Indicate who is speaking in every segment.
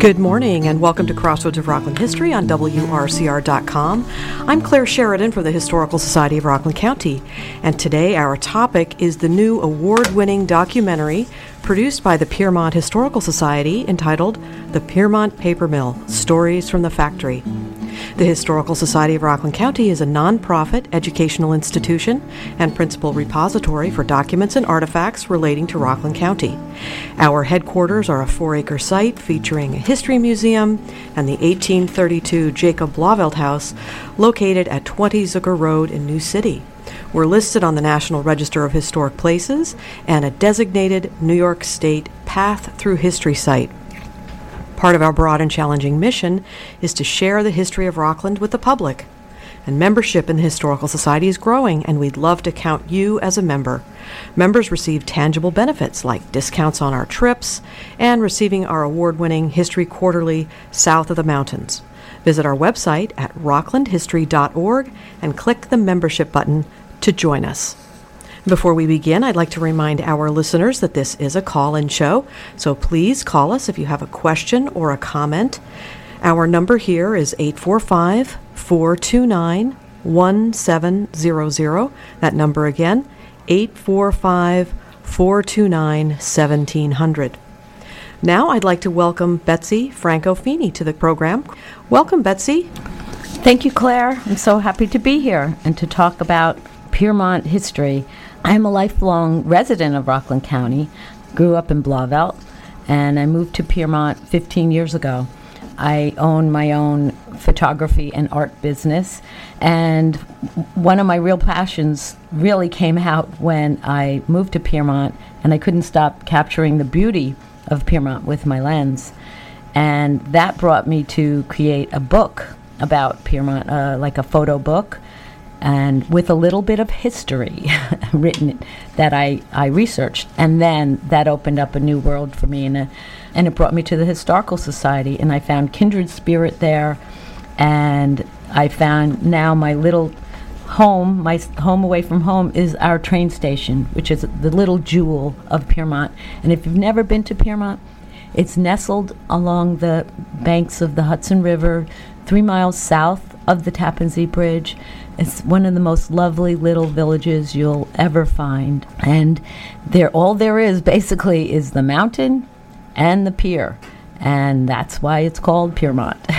Speaker 1: Good morning and welcome to Crossroads of Rockland History on WRCR.com. I'm Claire Sheridan for the Historical Society of Rockland County, and today our topic is the new award winning documentary produced by the Piermont Historical Society entitled The Piermont Paper Mill Stories from the Factory. The Historical Society of Rockland County is a nonprofit educational institution and principal repository for documents and artifacts relating to Rockland County. Our headquarters are a four acre site featuring a history museum and the 1832 Jacob Blauvelt House located at 20 Zukor Road in New City. We're listed on the National Register of Historic Places and a designated New York State Path Through History site. Part of our broad and challenging mission is to share the history of Rockland with the public. And membership in the Historical Society is growing, and we'd love to count you as a member. Members receive tangible benefits like discounts on our trips and receiving our award winning History Quarterly South of the Mountains. Visit our website at rocklandhistory.org and click the membership button to join us. Before we begin, I'd like to remind our listeners that this is a call in show, so please call us if you have a question or a comment. Our number here is 845 429 1700. That number again, 845 429 1700. Now I'd like to welcome Betsy Franco Feeney to the program. Welcome, Betsy.
Speaker 2: Thank you, Claire. I'm so happy to be here and to talk about Piermont history. I'm a lifelong resident of Rockland County, grew up in Blauvelt, and I moved to Piermont 15 years ago. I own my own photography and art business, and one of my real passions really came out when I moved to Piermont, and I couldn't stop capturing the beauty of Piermont with my lens. And that brought me to create a book about Piermont, uh, like a photo book and with a little bit of history written that I, I researched. And then that opened up a new world for me, and, a, and it brought me to the Historical Society, and I found kindred spirit there. And I found now my little home, my home away from home, is our train station, which is the little jewel of Piermont. And if you've never been to Piermont, it's nestled along the banks of the Hudson River, three miles south of the Tappan Zee Bridge. It's one of the most lovely little villages you'll ever find. And there all there is basically is the mountain and the pier. And that's why it's called Piermont.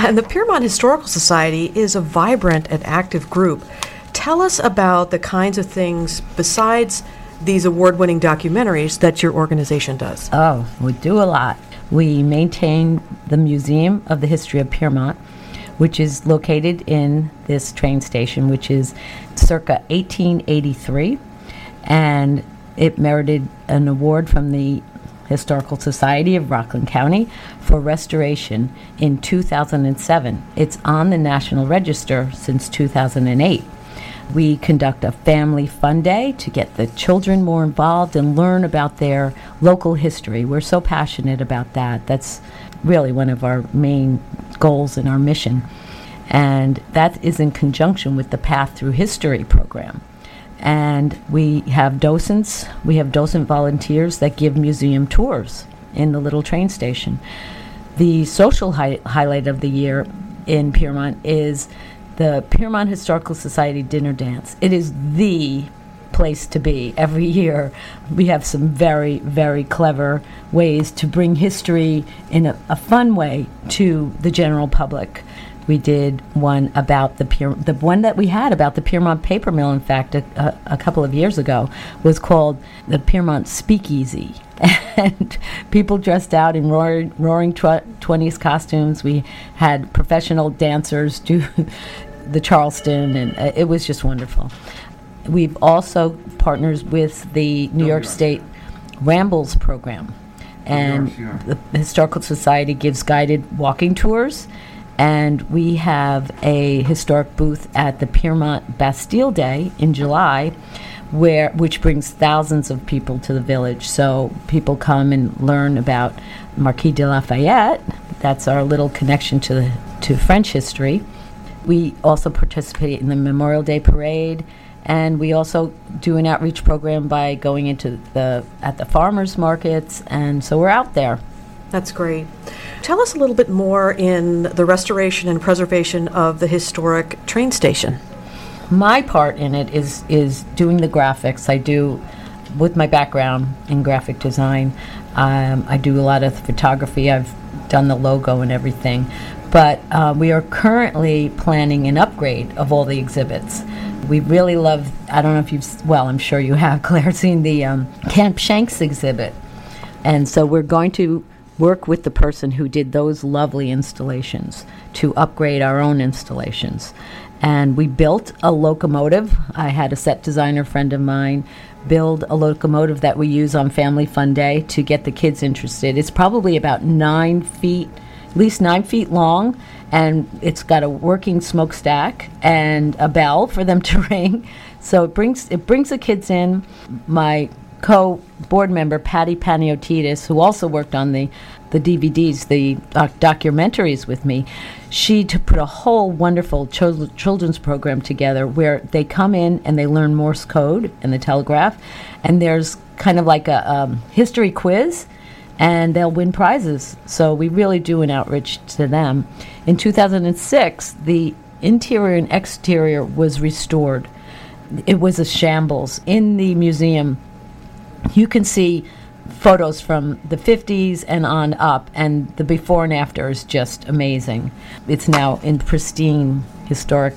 Speaker 1: And the Piermont Historical Society is a vibrant and active group. Tell us about the kinds of things besides these award winning documentaries that your organization does.
Speaker 2: Oh, we do a lot. We maintain the Museum of the History of Piermont, which is located in this train station, which is circa 1883. And it merited an award from the Historical Society of Rockland County for restoration in 2007. It's on the National Register since 2008. We conduct a family fun day to get the children more involved and learn about their local history. We're so passionate about that. That's really one of our main goals in our mission. And that is in conjunction with the Path Through History program. And we have docents, we have docent volunteers that give museum tours in the little train station. The social hi- highlight of the year in Piermont is the Piermont Historical Society dinner dance. It is the place to be every year. We have some very, very clever ways to bring history in a, a fun way to the general public. We did one about the Pier- the one that we had about the Piermont paper mill. In fact, a, a, a couple of years ago, was called the Piermont Speakeasy, and people dressed out in roaring, roaring twenties costumes. We had professional dancers do the Charleston, and uh, it was just wonderful. We've also partners with the New York State Rambles program, and the Historical Society gives guided walking tours. And we have a historic booth at the Piermont Bastille Day in July, where which brings thousands of people to the village. So people come and learn about Marquis de Lafayette. That's our little connection to the, to French history we also participate in the Memorial Day Parade, and we also do an outreach program by going into the at the farmers markets, and so we're out there.
Speaker 1: That's great. Tell us a little bit more in the restoration and preservation of the historic train station.
Speaker 2: My part in it is is doing the graphics. I do with my background in graphic design. Um, I do a lot of photography. I've done the logo and everything. But uh, we are currently planning an upgrade of all the exhibits. We really love, I don't know if you've, well, I'm sure you have, Claire, seen the um, Camp Shanks exhibit. And so we're going to work with the person who did those lovely installations to upgrade our own installations. And we built a locomotive. I had a set designer friend of mine build a locomotive that we use on Family Fun Day to get the kids interested. It's probably about nine feet, least nine feet long, and it's got a working smokestack and a bell for them to ring. So it brings it brings the kids in. My co board member Patty Panayotides, who also worked on the the DVDs, the doc- documentaries with me, she to put a whole wonderful chil- children's program together where they come in and they learn Morse code and the telegraph, and there's kind of like a um, history quiz, and they'll win prizes. So we really do an outreach to them. In 2006, the interior and exterior was restored. It was a shambles in the museum you can see photos from the 50s and on up, and the before and after is just amazing. It's now in pristine, historic,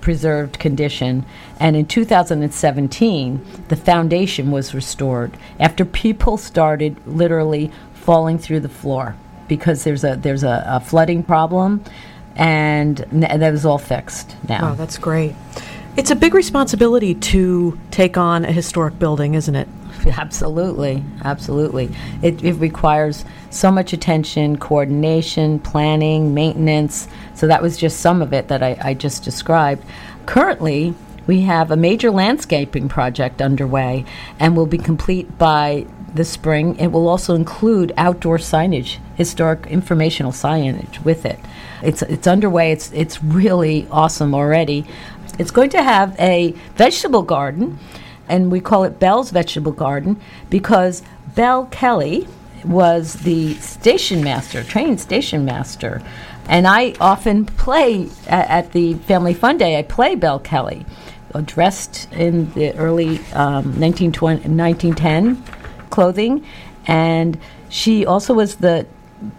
Speaker 2: preserved condition. And in 2017, the foundation was restored after people started literally falling through the floor because there's a there's a, a flooding problem, and n- that was all fixed now.
Speaker 1: Oh, that's great. It's a big responsibility to take on a historic building, isn't it?
Speaker 2: Absolutely, absolutely. It, it requires so much attention, coordination, planning, maintenance. So that was just some of it that I, I just described. Currently, we have a major landscaping project underway and will be complete by the spring. It will also include outdoor signage, historic informational signage with it. It's, it's underway. It's, it's really awesome already. It's going to have a vegetable garden and we call it Bell's Vegetable Garden because Bell Kelly was the station master, train station master. And I often play at, at the Family Fun Day, I play Bell Kelly, dressed in the early um, 1910 clothing. And she also was the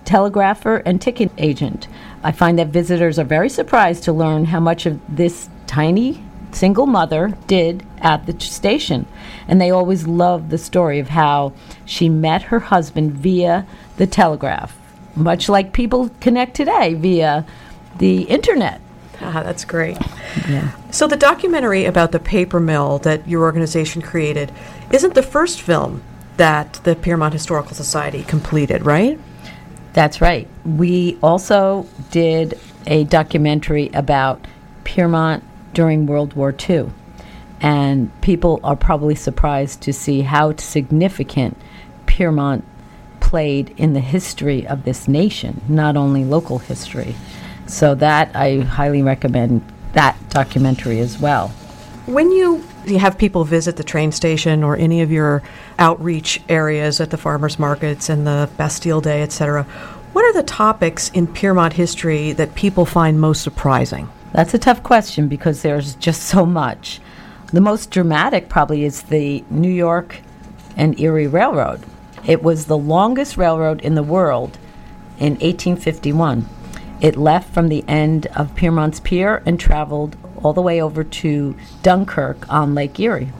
Speaker 2: telegrapher and ticket agent. I find that visitors are very surprised to learn how much of this tiny single mother did at the station. And they always loved the story of how she met her husband via the telegraph, much like people connect today via the internet.
Speaker 1: Ah, that's great.
Speaker 2: Yeah.
Speaker 1: So, the documentary about the paper mill that your organization created isn't the first film that the Piermont Historical Society completed, right?
Speaker 2: That's right. We also did a documentary about Piermont during World War II. And people are probably surprised to see how significant Piermont played in the history of this nation, not only local history. So that I highly recommend that documentary as well.
Speaker 1: When you, you have people visit the train station or any of your outreach areas at the farmers markets and the Bastille Day, etc., what are the topics in Piermont history that people find most surprising?
Speaker 2: That's a tough question because there's just so much. The most dramatic probably is the New York and Erie Railroad. It was the longest railroad in the world in 1851. It left from the end of Piermont's Pier and traveled all the way over to Dunkirk on Lake Erie.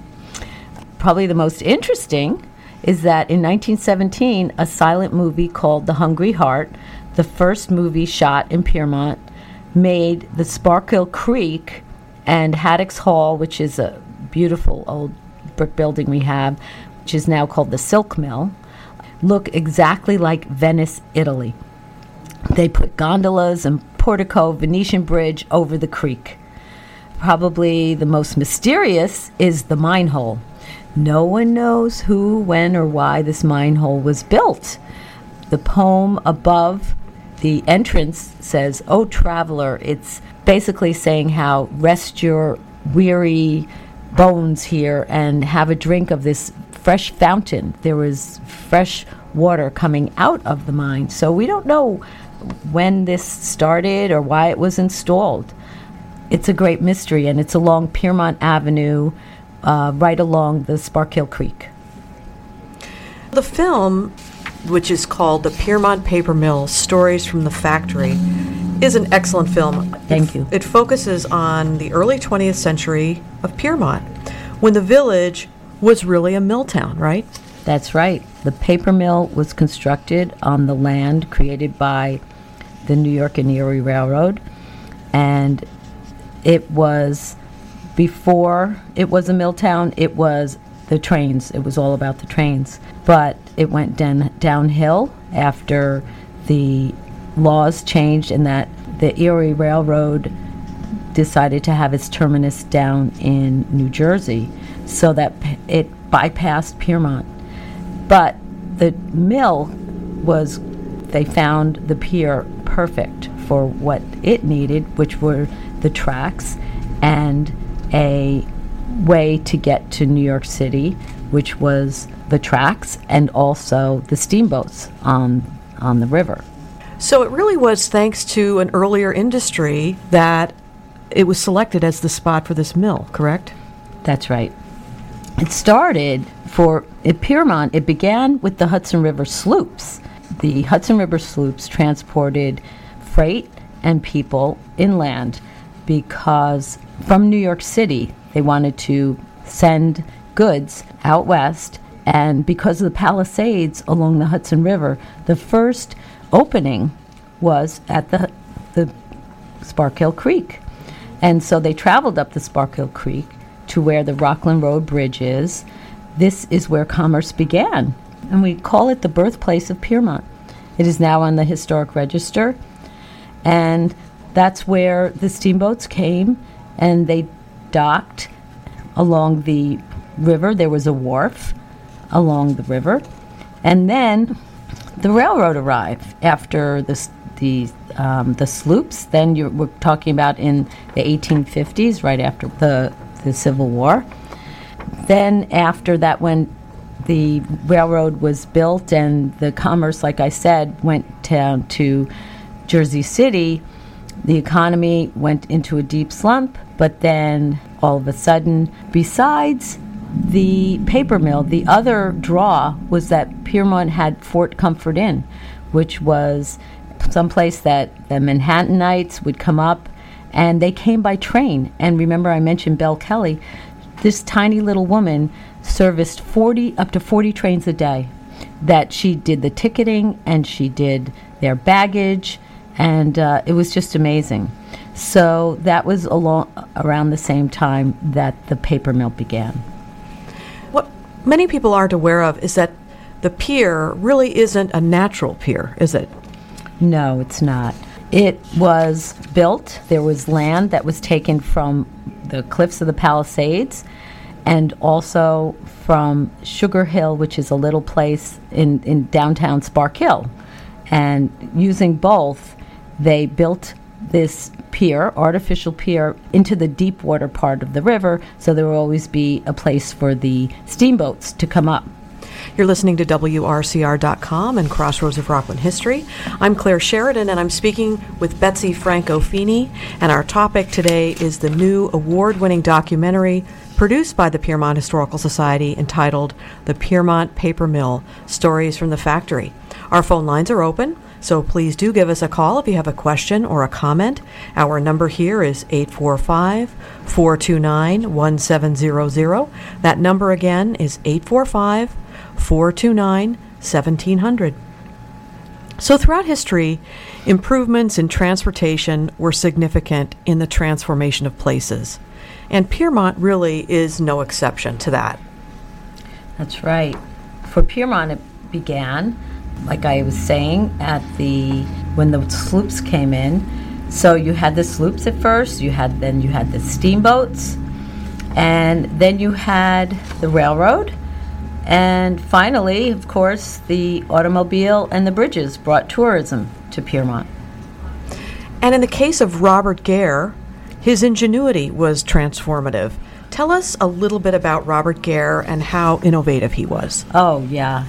Speaker 2: Probably the most interesting is that in 1917, a silent movie called The Hungry Heart, the first movie shot in Piermont, made the Sparkill Creek and Haddock's Hall, which is a beautiful old brick building we have, which is now called the Silk Mill, look exactly like Venice, Italy. They put gondolas and portico, Venetian bridge over the creek. Probably the most mysterious is the mine hole. No one knows who, when, or why this mine hole was built. The poem above the entrance says, Oh, traveler. It's basically saying how rest your weary bones here and have a drink of this fresh fountain. There was fresh water coming out of the mine. So we don't know when this started or why it was installed. It's a great mystery, and it's along Piermont Avenue, uh, right along the Sparkill Creek.
Speaker 1: The film, which is called The Piermont Paper Mill Stories from the Factory, is an excellent film.
Speaker 2: Thank
Speaker 1: it,
Speaker 2: you.
Speaker 1: It focuses on the early 20th century of Piermont, when the village was really a mill town, right?
Speaker 2: That's right. The paper mill was constructed on the land created by the New York and Erie Railroad, and it was before it was a mill town. It was the trains. It was all about the trains, but it went down downhill after the laws changed and that the Erie Railroad decided to have its terminus down in New Jersey, so that it bypassed Piermont. But the mill was, they found the pier perfect for what it needed, which were the tracks and a way to get to New York City, which was the tracks and also the steamboats on, on the river.
Speaker 1: So it really was thanks to an earlier industry that it was selected as the spot for this mill, correct?
Speaker 2: That's right. It started for at Piermont. It began with the Hudson River sloops. The Hudson River sloops transported freight and people inland because from New York City they wanted to send goods out west. And because of the Palisades along the Hudson River, the first opening was at the the Sparkill Creek. And so they traveled up the Sparkill Creek to where the Rockland Road Bridge is. This is where commerce began, and we call it the birthplace of Piermont. It is now on the Historic Register, and that's where the steamboats came and they docked along the river. There was a wharf along the river, and then the railroad arrived after the the um, the sloops. Then you we're talking about in the 1850s, right after the the Civil War. Then after that, when the railroad was built and the commerce, like I said, went down to Jersey City, the economy went into a deep slump. But then all of a sudden, besides the paper mill, the other draw was that Piermont had Fort Comfort Inn, which was someplace that the Manhattanites would come up, and they came by train. And remember, I mentioned Belle Kelly. This tiny little woman serviced 40 up to 40 trains a day. That she did the ticketing and she did their baggage, and uh, it was just amazing. So that was along around the same time that the paper mill began.
Speaker 1: Many people aren't aware of is that the pier really isn't a natural pier, is it?
Speaker 2: No, it's not. It was built, there was land that was taken from the cliffs of the Palisades and also from Sugar Hill, which is a little place in, in downtown Sparkill. And using both, they built this pier, artificial pier, into the deep water part of the river, so there will always be a place for the steamboats to come up.
Speaker 1: You're listening to WRCR.com and Crossroads of Rockland History. I'm Claire Sheridan, and I'm speaking with Betsy Franco Feeney. And our topic today is the new award winning documentary produced by the Piermont Historical Society entitled The Piermont Paper Mill Stories from the Factory. Our phone lines are open. So please do give us a call if you have a question or a comment. Our number here is 845 429 1700. That number again is 845 429 1700. So, throughout history, improvements in transportation were significant in the transformation of places. And Piermont really is no exception to that.
Speaker 2: That's right. For Piermont, it began, like I was saying, at the when the sloops came in. So you had the sloops at first. You had then you had the steamboats, and then you had the railroad, and finally, of course, the automobile and the bridges brought tourism to Piermont.
Speaker 1: And in the case of Robert Gair, his ingenuity was transformative. Tell us a little bit about Robert Gair and how innovative he was.
Speaker 2: Oh, yeah.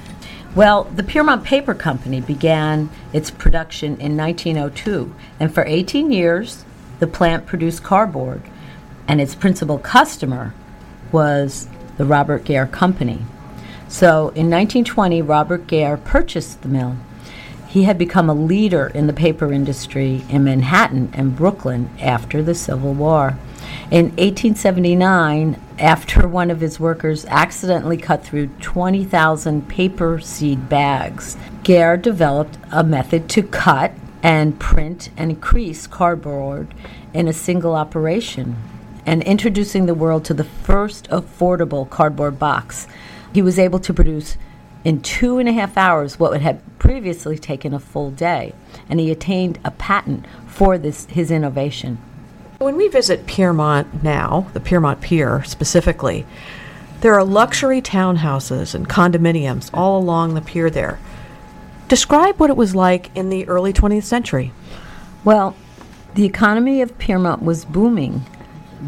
Speaker 2: Well, the Piermont Paper Company began its production in 1902, and for 18 years, the plant produced cardboard, and its principal customer was the Robert Gair Company. So in 1920, Robert Gair purchased the mill. He had become a leader in the paper industry in Manhattan and Brooklyn after the Civil War. In 1879, after one of his workers accidentally cut through 20,000 paper seed bags, Gair developed a method to cut and print and increase cardboard in a single operation and introducing the world to the first affordable cardboard box. He was able to produce in two and a half hours what would have previously taken a full day, and he attained a patent for this his innovation.
Speaker 1: When we visit Piermont now, the Piermont Pier specifically, there are luxury townhouses and condominiums all along the pier there. Describe what it was like in the early 20th century.
Speaker 2: Well, the economy of Piermont was booming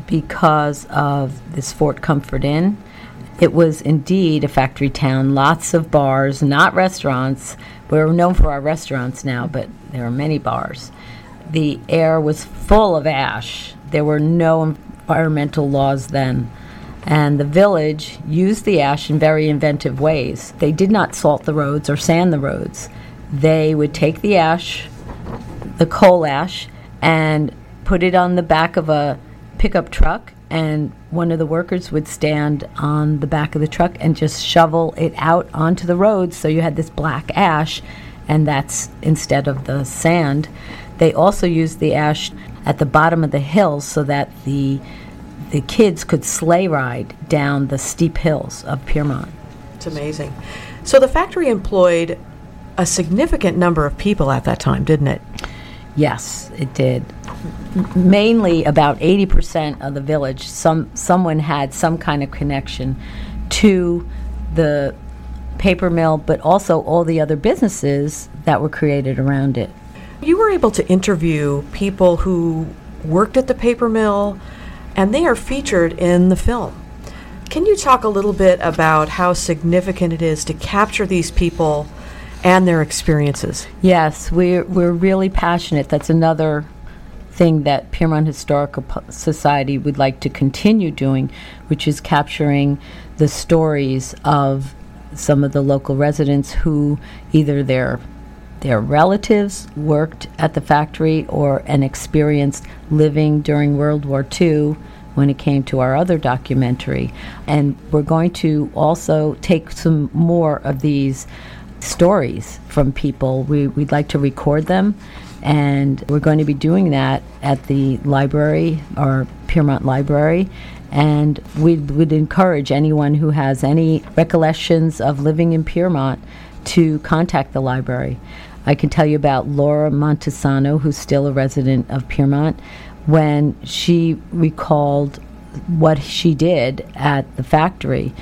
Speaker 2: because of this Fort Comfort Inn. It was indeed a factory town, lots of bars, not restaurants. We're known for our restaurants now, but there are many bars the air was full of ash. There were no environmental laws then. And the village used the ash in very inventive ways. They did not salt the roads or sand the roads. They would take the ash, the coal ash, and put it on the back of a pickup truck, and one of the workers would stand on the back of the truck and just shovel it out onto the roads. So you had this black ash, and that's instead of the sand. They also used the ash at the bottom of the hills so that the the kids could sleigh ride down the steep hills of Piermont.
Speaker 1: It's amazing. So the factory employed a significant number of people at that time, didn't it?
Speaker 2: Yes, it did. Mainly about 80% of the village, some someone had some kind of connection to the paper mill, but also all the other businesses that were created around it.
Speaker 1: You were able to interview people who worked at the paper mill, and they are featured in the film. Can you talk a little bit about how significant it is to capture these people and their experiences?
Speaker 2: Yes, we're, we're really passionate. That's another thing that Piermont Historical Society would like to continue doing, which is capturing the stories of some of the local residents who either they're their relatives worked at the factory or an experienced living during World War II when it came to our other documentary. And we're going to also take some more of these stories from people. We, we'd like to record them, and we're going to be doing that at the library, or Piermont Library. And we would encourage anyone who has any recollections of living in Piermont to contact the library. I can tell you about Laura Montesano, who's still a resident of Piermont, when she recalled what she did at the factory.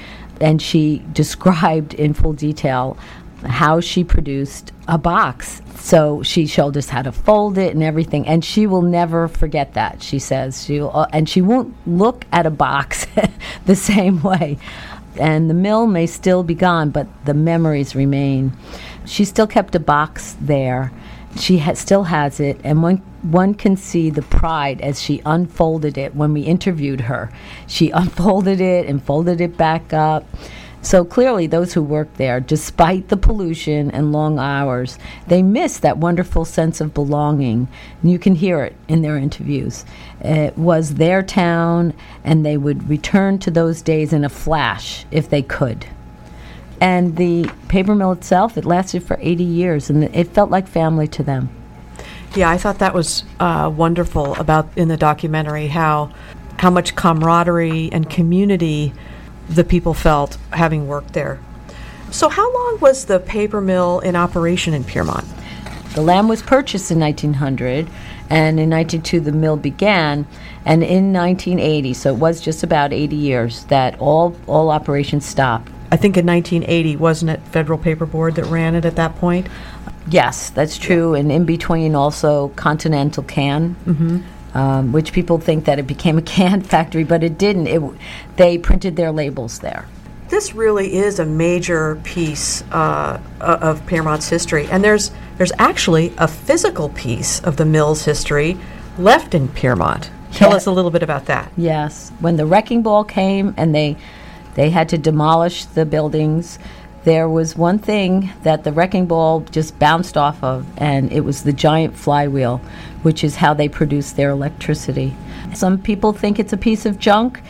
Speaker 2: And she described in full detail how she produced a box. So she showed us how to fold it and everything, and she will never forget that. She says she uh, and she won't look at a box the same way. And the mill may still be gone, but the memories remain she still kept a box there. She ha- still has it, and one one can see the pride as she unfolded it when we interviewed her. She unfolded it and folded it back up. So clearly, those who worked there, despite the pollution and long hours, they miss that wonderful sense of belonging. And you can hear it in their interviews. It was their town, and they would return to those days in a flash if they could. And the paper mill itself, it lasted for 80 years, and it felt like family to them.
Speaker 1: Yeah, I thought that was uh, wonderful about in the documentary how how much camaraderie and community the people felt having worked there. So, how long was the paper mill in operation in Piermont?
Speaker 2: The land was purchased in 1900, and in 1902 the mill began. And in 1980, so it was just about 80 years that all all operations stopped.
Speaker 1: I think in 1980, wasn't it Federal Paper Board that ran it at that point?
Speaker 2: Yes, that's true. And in between, also Continental Can, mm-hmm. Um, which people think that it became a can factory, but it didn't. It, they printed their labels there.
Speaker 1: this really is a major piece uh, of Piermont's history, and there's there's actually a physical piece of the mill's history left in Piermont. Tell
Speaker 2: Yeah.
Speaker 1: us a little bit about that.
Speaker 2: Yes, when the wrecking ball came and they they had to demolish the buildings, there was one thing that the wrecking ball just bounced off of, and it was the giant flywheel, which is how they produce their electricity. Some people think it's a piece of junk.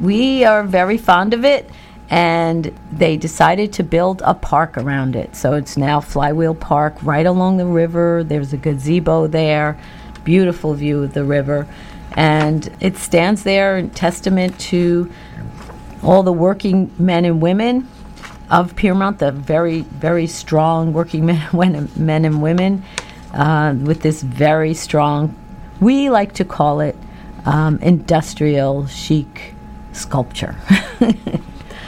Speaker 2: We are very fond of it. And they decided to build a park around it. So it's now Flywheel Park right along the river. There's a gazebo there, beautiful view of the river. And it stands there in testament to all the working men and women of Piermont, the very, very strong working men, men and women, uh, with this very strong, we like to call it um, industrial chic sculpture.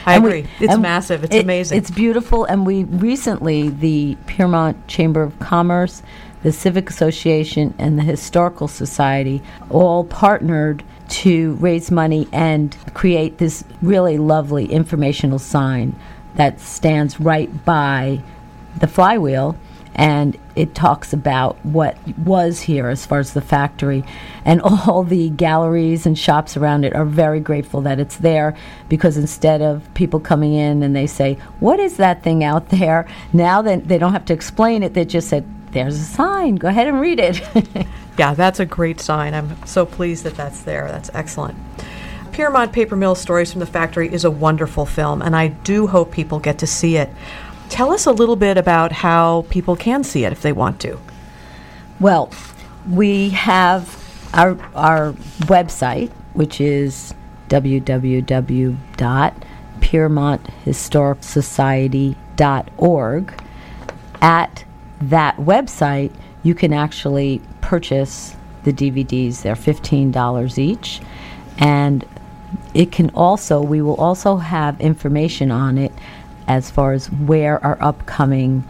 Speaker 1: I
Speaker 2: And we-
Speaker 1: agree. it's massive. It's
Speaker 2: it-
Speaker 1: amazing.
Speaker 2: It's beautiful. And we recently, the Piermont Chamber of Commerce, the Civic Association, and the Historical Society all partnered to raise money and create this really lovely informational sign that stands right by the flywheel and it talks about what was here as far as the factory and all the galleries and shops around it are very grateful that it's there because instead of people coming in and they say what is that thing out there now that they don't have to explain it they just said there's a sign go ahead and read it
Speaker 1: Yeah, that's a great sign. I'm so pleased that that's there. That's excellent. Piermont Paper Mill Stories from the Factory is a wonderful film, and I do hope people get to see it. Tell us a little bit about how people can see it if they want to.
Speaker 2: Well, we have our our website, which is www.piermonthistororsociety.org. At that website, you can actually purchase the DVDs. They're fifteen dollars each, and it can also we will also have information on it as far as where our upcoming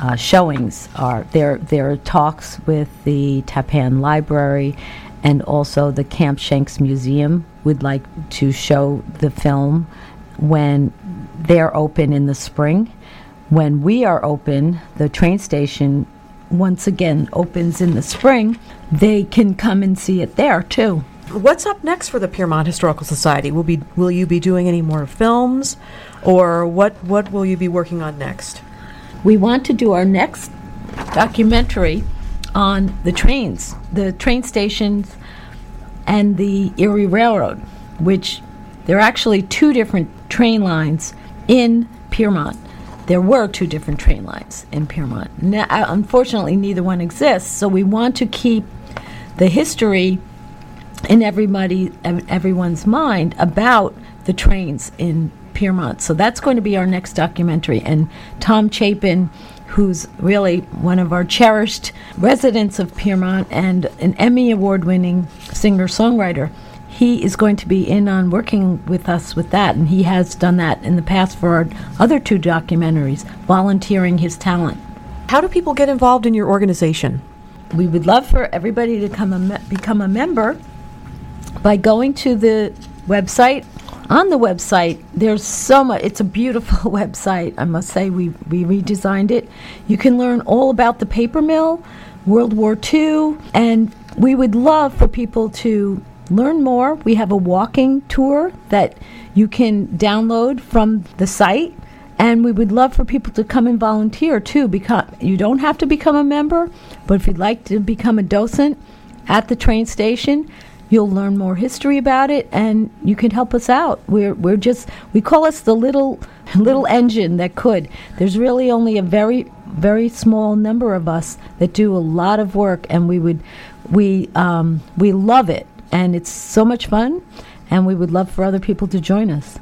Speaker 2: uh, showings are. There there are talks with the Tappan Library and also the Camp Shanks Museum would like to show the film when they're open in the spring. When we are open, the train station once again opens in the spring. They can come and see it there too.
Speaker 1: What's up next for the Piermont Historical Society? Will be will you be doing any more films, or what what will you be working on next?
Speaker 2: we want to do our next documentary on the trains, the train stations, and the Erie Railroad, which there are actually two different train lines in Piermont. There were two different train lines in Piermont. Now, uh, unfortunately, neither one exists, so we want to keep the history in everybody everyone's mind about the trains in Piermont. So that's going to be our next documentary. And Tom Chapin, who's really one of our cherished residents of Piermont and an Emmy award winning singer songwriter, he is going to be in on working with us with that. And he has done that in the past for our other two documentaries, volunteering his talent.
Speaker 1: How do people get involved in your organization?
Speaker 2: We would love for everybody to come a me- become a member by going to the website. On the website, there's so much. It's a beautiful website. I must say, we, we redesigned it. You can learn all about the paper mill, World War II, and we would love for people to learn more. We have a walking tour that you can download from the site. And we would love for people to come and volunteer too. Because you don't have to become a member, but if you'd like to become a docent at the train station, you'll learn more history about it, and you can help us out. We're we're just we call us the little little engine that could. There's really only a very very small number of us that do a lot of work, and we would we um, we love it, and it's so much fun, and we would love for other people to join us.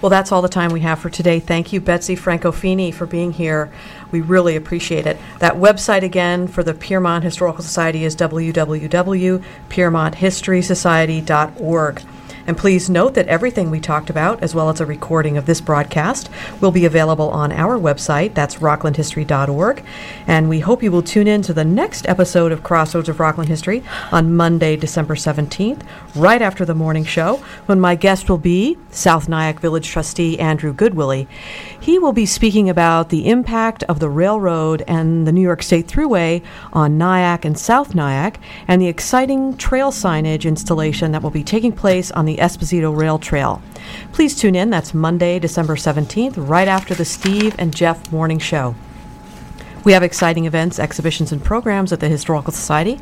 Speaker 1: Well, that's all the time we have for today. Thank you, Betsy Franco Feeney, for being here. We really appreciate it. That website again for the Piermont Historical Society is www.piermonthistorysociety.org. And please note that everything we talked about, as well as a recording of this broadcast, will be available on our website. That's rocklandhistory.org. And we hope you will tune in to the next episode of Crossroads of Rockland History on Monday, December 17th, right after the morning show, when my guest will be South Nyack Village trustee Andrew Goodwillie. He will be speaking about the impact of the railroad and the New York State Thruway on Nyack and South Nyack, and the exciting trail signage installation that will be taking place on the Esposito Rail Trail. Please tune in. That's Monday, December 17th, right after the Steve and Jeff morning show. We have exciting events, exhibitions, and programs at the Historical Society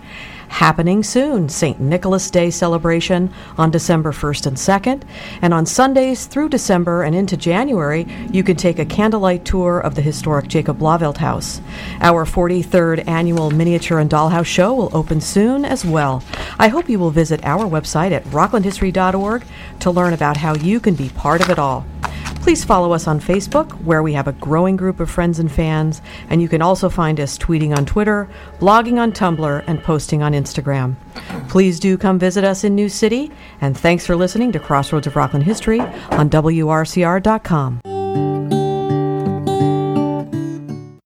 Speaker 1: happening soon. St. Nicholas Day celebration on December 1st and 2nd. And on Sundays through December and into January, you can take a candlelight tour of the historic Jacob Blauvelt House. Our 43rd annual miniature and dollhouse show will open soon as well. I hope you will visit our website at rocklandhistory.org to learn about how you can be part of it all. Please follow us on Facebook, where we have a growing group of friends and fans, and you can also find us tweeting on Twitter, blogging on Tumblr, and posting on Instagram. Please do come visit us in New City, and thanks for listening to Crossroads of Rockland History on WRCR.com.